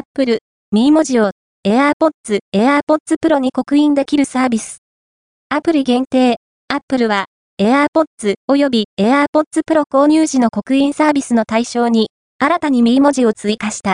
Apple、ミー文字を AirPods、AirPods Pro に刻印できるサービス。アプリ限定、Apple は AirPods 及び AirPods Pro 購入時の刻印サービスの対象に、新たにミー文字を追加した。